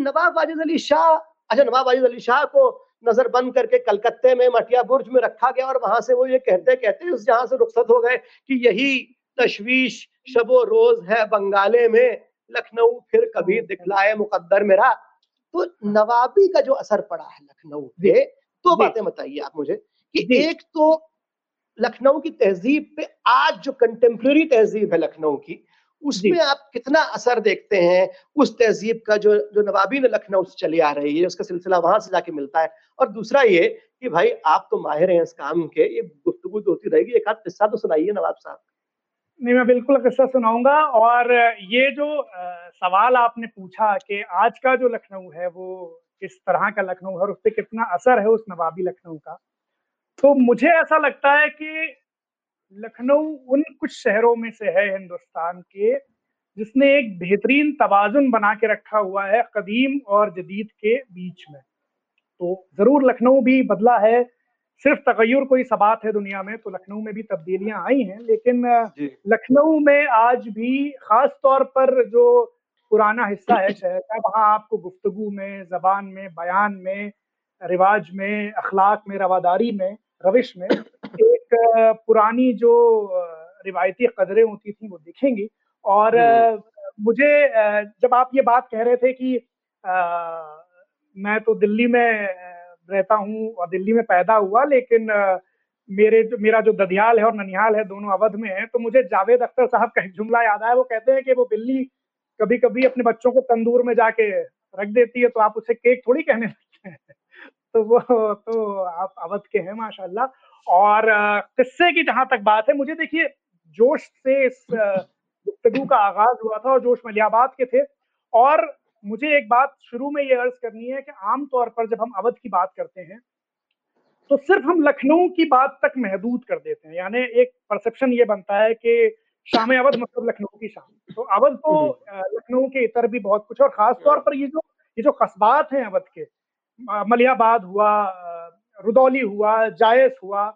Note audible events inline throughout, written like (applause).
नवाब वाजिद अली शाह। अच्छा नवाब वाजिद अली शाह को नज़र बंद करके कलकत्ते में मटिया बुर्ज में रखा गया और वहाँ से वो ये कहते कहते उस जहाँ से रुखसत हो गए कि यही तशवीश शबो रोज है बंगाले में लखनऊ फिर कभी दिखलाए मुकद्दर मेरा। तो नवाबी का जो असर पड़ा है लखनऊ पे दो बातें बताइए आप मुझे कि एक तो लखनऊ की तहजीब पे आज जो कंटेम्प्रेरी तहजीब है लखनऊ की उसमें आप कितना असर देखते हैं? उस तहजीब का जो जो नवाबी लखनऊ से चली आ रही है उसका सिलसिला वहाँ से जाके मिलता है। और दूसरा ये कि भाई आप तो माहिर हैं इस काम के ये गुफ्तगु तो होती रहेगी। एक आध किस्सा तो सुनाइए नवाब साहब। नहीं मैं बिल्कुल किस्सा सुनाऊँगा। और ये जो सवाल आपने पूछा कि आज का जो लखनऊ है वो किस तरह का लखनऊ है और उस पर कितना असर है उस नवाबी लखनऊ का तो मुझे ऐसा लगता है कि लखनऊ उन कुछ शहरों में से है हिंदुस्तान के जिसने एक बेहतरीन तवाजुन बना के रखा हुआ है कदीम और जदीद के बीच में। तो ज़रूर लखनऊ भी बदला है। सिर्फ़ तगैर कोई सबात है दुनिया में तो लखनऊ में भी तब्दीलियाँ आई हैं लेकिन लखनऊ में आज भी ख़ास तौर पर जो पुराना हिस्सा है शहर का वहाँ आपको गुफ्तगु में ज़बान में बयान में रिवाज में अखलाक में रवादारी में रविश में एक पुरानी जो रिवायती कदरें होती थी वो दिखेंगी। और मुझे जब आप ये बात कह रहे थे कि आ, मैं तो दिल्ली में रहता हूँ और दिल्ली में पैदा हुआ लेकिन मेरे जो मेरा जो ददियाल है और ननिहाल है दोनों अवध में है तो मुझे जावेद अख्तर साहब का एक जुमला याद आया। वो कहते हैं कि वो बिल्ली कभी कभी अपने बच्चों को तंदूर में जाके रख देती है तो आप उसे केक थोड़ी कहने लगते हैं। तो वो तो आप अवध के हैं माशाल्लाह। और किस्से की जहाँ तक बात है मुझे देखिए जोश से इस गुफ्तगु का आगाज़ हुआ था और जोश मलियाबाद के थे। और मुझे एक बात शुरू में ये अर्ज़ करनी है कि आमतौर पर जब हम अवध की बात करते हैं तो सिर्फ़ हम लखनऊ की बात तक महदूद कर देते हैं। यानी एक परसेप्शन ये बनता है कि शाम अवध मतलब लखनऊ की शाम। तो अवध तो लखनऊ के इतर भी बहुत कुछ और खास तौर पर ये जो ये जो कस्बात हैं अवध के मलियाबाद हुआ रुदौली हुआ जायस हुआ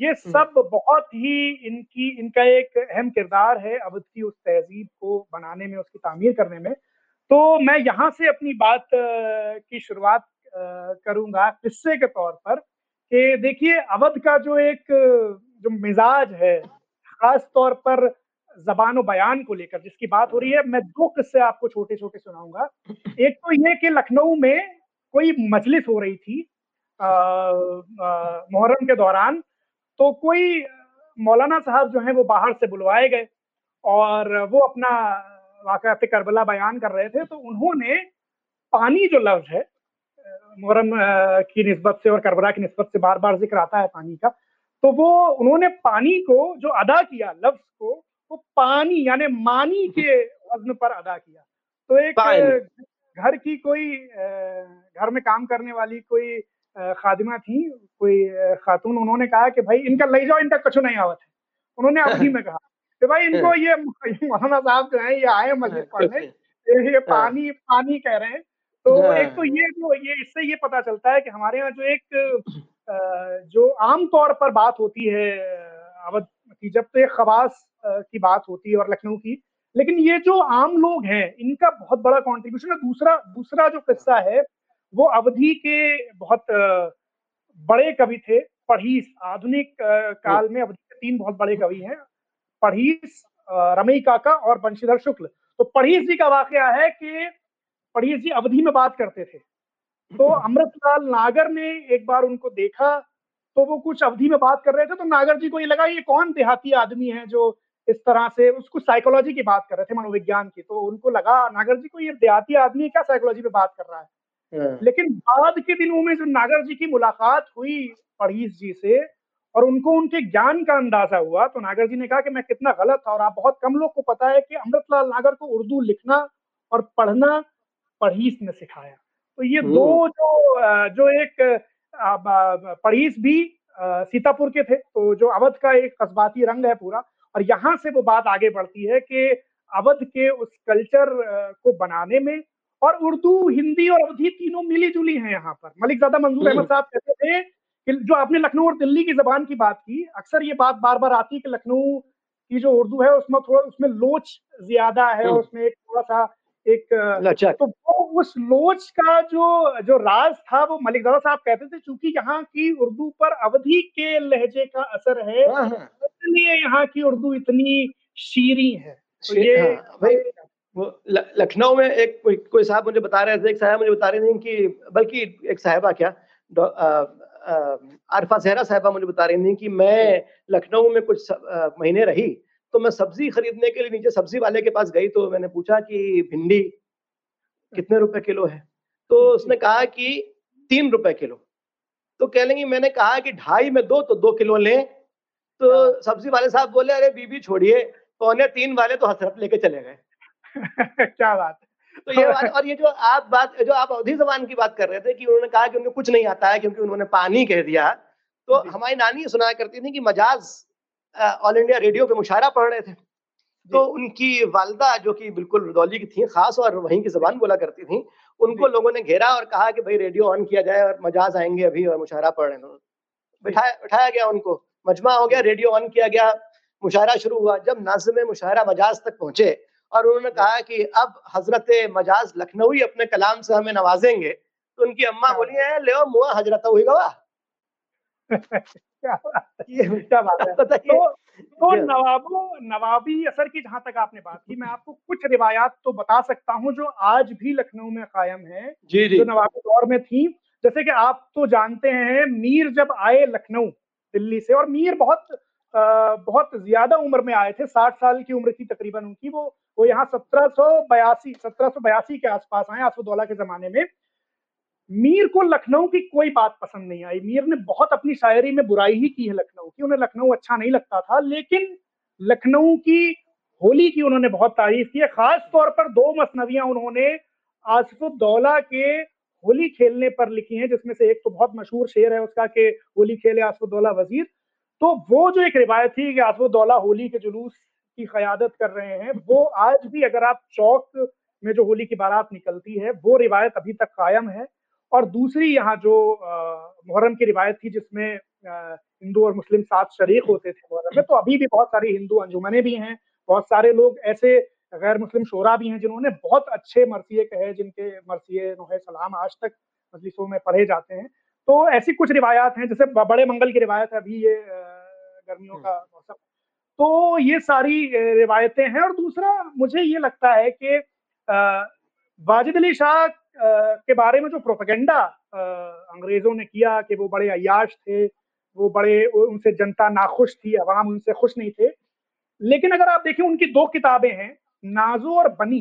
ये सब बहुत ही इनकी इनका एक अहम किरदार है अवध की उस तहजीब को बनाने में उसकी तामीर करने में। तो मैं यहाँ से अपनी बात की शुरुआत करूँगा किस्से के तौर पर कि देखिए अवध का जो एक जो मिजाज है खास तौर पर जबान बयान को लेकर जिसकी बात हो रही है मैं दो किस्से आपको छोटे छोटे सुनाऊँगा। एक तो ये कि लखनऊ में कोई मजलिस हो रही थी मुहर्रम के दौरान तो कोई मौलाना साहब जो है वो बाहर से बुलवाए गए और वो अपना वाकत करबला बयान कर रहे थे तो उन्होंने पानी जो लफ्ज है, मुहर्रम की नस्बत से और करबला की नस्बत से बार बार ज़िक्र आता है पानी का तो वो, उन्होंने पानी को जो अदा किया, लफ्ज को, वो पानी यानी मानी के वज़न पर अदा किया। तो एक घर की कोई घर में काम करने वाली कोई खादिमा थी कोई खातून उन्होंने कहा कि भाई इनका ले जाओ इनका कछु नहीं आवत है उन्होंने (laughs) अवधि में कहा कि भाई इनको ये मौलाना साहब जो है ये आए मस्जिद पढ़ने ये हाँ। पानी पानी कह रहे हैं तो हाँ। एक तो ये जो ये इससे ये पता चलता है कि हमारे यहाँ जो एक जो आम तौर पर बात होती है अवध की जब तो एक खवास की बात होती है और लखनऊ की लेकिन ये जो आम लोग हैं, इनका बहुत बड़ा कॉन्ट्रीब्यूशन है। दूसरा दूसरा जो किस्सा है, वो अवधि के बहुत बड़े कवि थे, पढ़ीस। आधुनिक काल में अवधि के तीन बहुत बड़े कवि हैं, पढ़ीस रमई काका और बंशीधर शुक्ल। तो पढ़ीस जी का वाकया है कि पढ़ीस जी अवधि में बात करते थे। तो अमृतलाल नागर ने एक बार उनको देखा तो वो कुछ अवधि में बात कर रहे थे तो नागर जी को ये लगा, ये कौन देहाती आदमी है जो इस तरह से उसको साइकोलॉजी की बात कर रहे थे मनोविज्ञान की तो उनको लगा नागर जी को ये देहाती आदमी क्या साइकोलॉजी पे बात कर रहा है? हाँ। लेकिन बाद के दिनों में जो नागर जी की मुलाकात हुई पढ़ीस जी से और उनको उनके ज्ञान का अंदाज़ा हुआ तो नागर जी ने कहा कि मैं कितना गलत था और आप बहुत कम लोग को पता है कि अमृतलाल नागर को उर्दू लिखना और पढ़ना पढ़ीस ने सिखाया। तो ये दो जो जो एक पढ़ीस भी सीतापुर के थे तो जो अवध का एक कस्बाती रंग है पूरा और यहाँ से वो बात आगे बढ़ती है कि अवध के उस कल्चर को बनाने में और उर्दू हिंदी और अवधि तीनों मिली जुली है यहाँ पर। मलिक ज़्यादा मंजूर अहमद साहब कहते थे कि जो आपने लखनऊ और दिल्ली की जबान की बात की अक्सर ये बात बार बार आती है कि लखनऊ की जो उर्दू है उसमें थोड़ा उसमें लोच ज़्यादा है उसमें एक थोड़ा सा एक तो वो उस लोच का जो जो राज था वो मलिक दादा साहब कहते थे चूँकि यहाँ की उर्दू पर अवधि के लहजे का असर है हाँ, हाँ। इसलिए यहाँ की उर्दू इतनी शीरी है। तो ये हाँ, भाई लखनऊ में एक कोई कोई साहब मुझे बता रहे थे एक साहब मुझे बता रहे थे कि बल्कि एक साहबा क्या आरफा सहरा साहबा मुझे बता रही थी कि मैं लखनऊ में कुछ महीने रही तो मैं सब्ज़ी खरीदने के लिए नीचे सब्ज़ी वाले के पास गई तो मैंने पूछा कि भिंडी कितने रुपए किलो है? तो उसने कहा कि तीन रुपए किलो। तो कह लेंगे मैंने कहा कि ढाई में दो तो दो किलो लें। तो हाँ। सब्ज़ी वाले साहब बोले अरे बीबी छोड़िए पौने तीन वाले तो हसरत लेके चले गए। (laughs) क्या बात तो ये बात और ये जो आप बात जो आप अवधि जबान की बात कर रहे थे कि उन्होंने कहा कि उन्हें कुछ नहीं आता है क्योंकि उन्होंने पानी कह दिया तो हमारी नानी सुनाया करती थी कि मजाज ऑल इंडिया रेडियो पे मुशायरा पढ़ रहे थे। तो उनकी वालदा जो कि बिल्कुल रुदौली की थी खास और वहीं की जबान बोला करती थी उनको लोगों ने घेरा और कहा कि भाई रेडियो ऑन किया जाए और मजाज आएँगे अभी और मुशायरा पढ़ रहे हैं बिठाया बिठाया गया उनको। मजमा हो गया रेडियो ऑन किया गया मुशायरा शुरू हुआ। जब नाजम मुशायरा मजाज तक पहुँचे और उन्होंने कहा कि अब हज़रत मजाज लखनऊ अपने कलाम से हमें नवाजेंगे तो उनकी अम्मा हाँ। बोली है ले मुआ हज़रत हुई गवा तो, तो नवाबो नवाबी असर की जहाँ तक आपने बात की मैं आपको कुछ रिवायात तो बता सकता हूँ जो आज भी लखनऊ में कायम है जी जी। जो नवाबी दौर में थी। जैसे कि आप तो जानते हैं मीर जब आए लखनऊ दिल्ली से। और मीर बहुत आ, बहुत ज़्यादा उम्र में आए थे साठ साल की उम्र की तकरीबन उनकी वो। वो यहाँ सत्रह सौ बयासी सत्रह सौ बयासी के आसपास आए आसफुद्दौला के जमाने में। मीर को लखनऊ की कोई बात पसंद नहीं आई। मीर ने बहुत अपनी शायरी में बुराई ही की है लखनऊ की। उन्हें लखनऊ अच्छा नहीं लगता था लेकिन लखनऊ की होली की उन्होंने बहुत तारीफ़ की है। खास तौर पर दो मसनवियाँ उन्होंने आसफुद्दौला के होली खेलने पर लिखी हैं, जिसमें से एक तो बहुत मशहूर शेर है उसका कि होली खेले आसफुद्दौला वज़ीर। तो वो जो एक रिवायत थी कि आसफुद्दौला होली के जुलूस की क्यादत कर रहे हैं, वो आज भी अगर आप चौक में जो होली की बारात निकलती है, वो रिवायत अभी तक कायम है। और दूसरी यहाँ जो मुहर्रम की रिवायत थी जिसमें हिंदू और मुस्लिम साथ शरीक होते थे मुहर्रम में तो अभी भी बहुत सारी हिंदू अंजुमने भी हैं, बहुत सारे लोग ऐसे गैर मुस्लिम शोरा भी हैं जिन्होंने बहुत अच्छे मरसिए कहे जिनके मरसिए नोहे सलाम आज तक मजलिसों में पढ़े जाते हैं। तो ऐसी कुछ रिवायात हैं जैसे बड़े मंगल की रिवायत है अभी ये गर्मियों का मौसम। तो ये सारी रिवायतें हैं और दूसरा मुझे ये लगता है कि वाजिद अली शाह के बारे में जो प्रोपेगेंडा अंग्रेज़ों ने किया कि वो बड़े अयाश थे वो बड़े उनसे जनता नाखुश थी अवाम उनसे खुश नहीं थे। लेकिन अगर आप देखें उनकी दो किताबें हैं। नाजो और बनी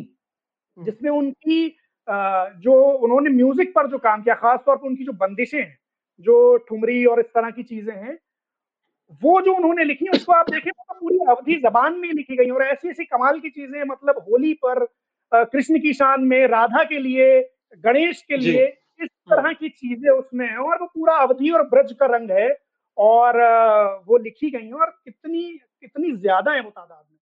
हम्म। जिसमें उनकी जो उन्होंने म्यूज़िक पर जो काम किया खासतौर पर उनकी जो बंदिशें हैं जो ठुमरी और इस तरह की चीज़ें हैं वो जो उन्होंने लिखी उसको आप देखें तो पूरी अवधि जबान में लिखी गई और ऐसी ऐसी कमाल की चीज़ें मतलब होली पर कृष्ण की शान में राधा के लिए गणेश के लिए इस हाँ। तरह की चीज़ें उसमें है और वो पूरा अवधि और ब्रज का रंग है और वो लिखी गई है और कितनी कितनी ज़्यादा है वो तादाद में